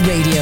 Radio,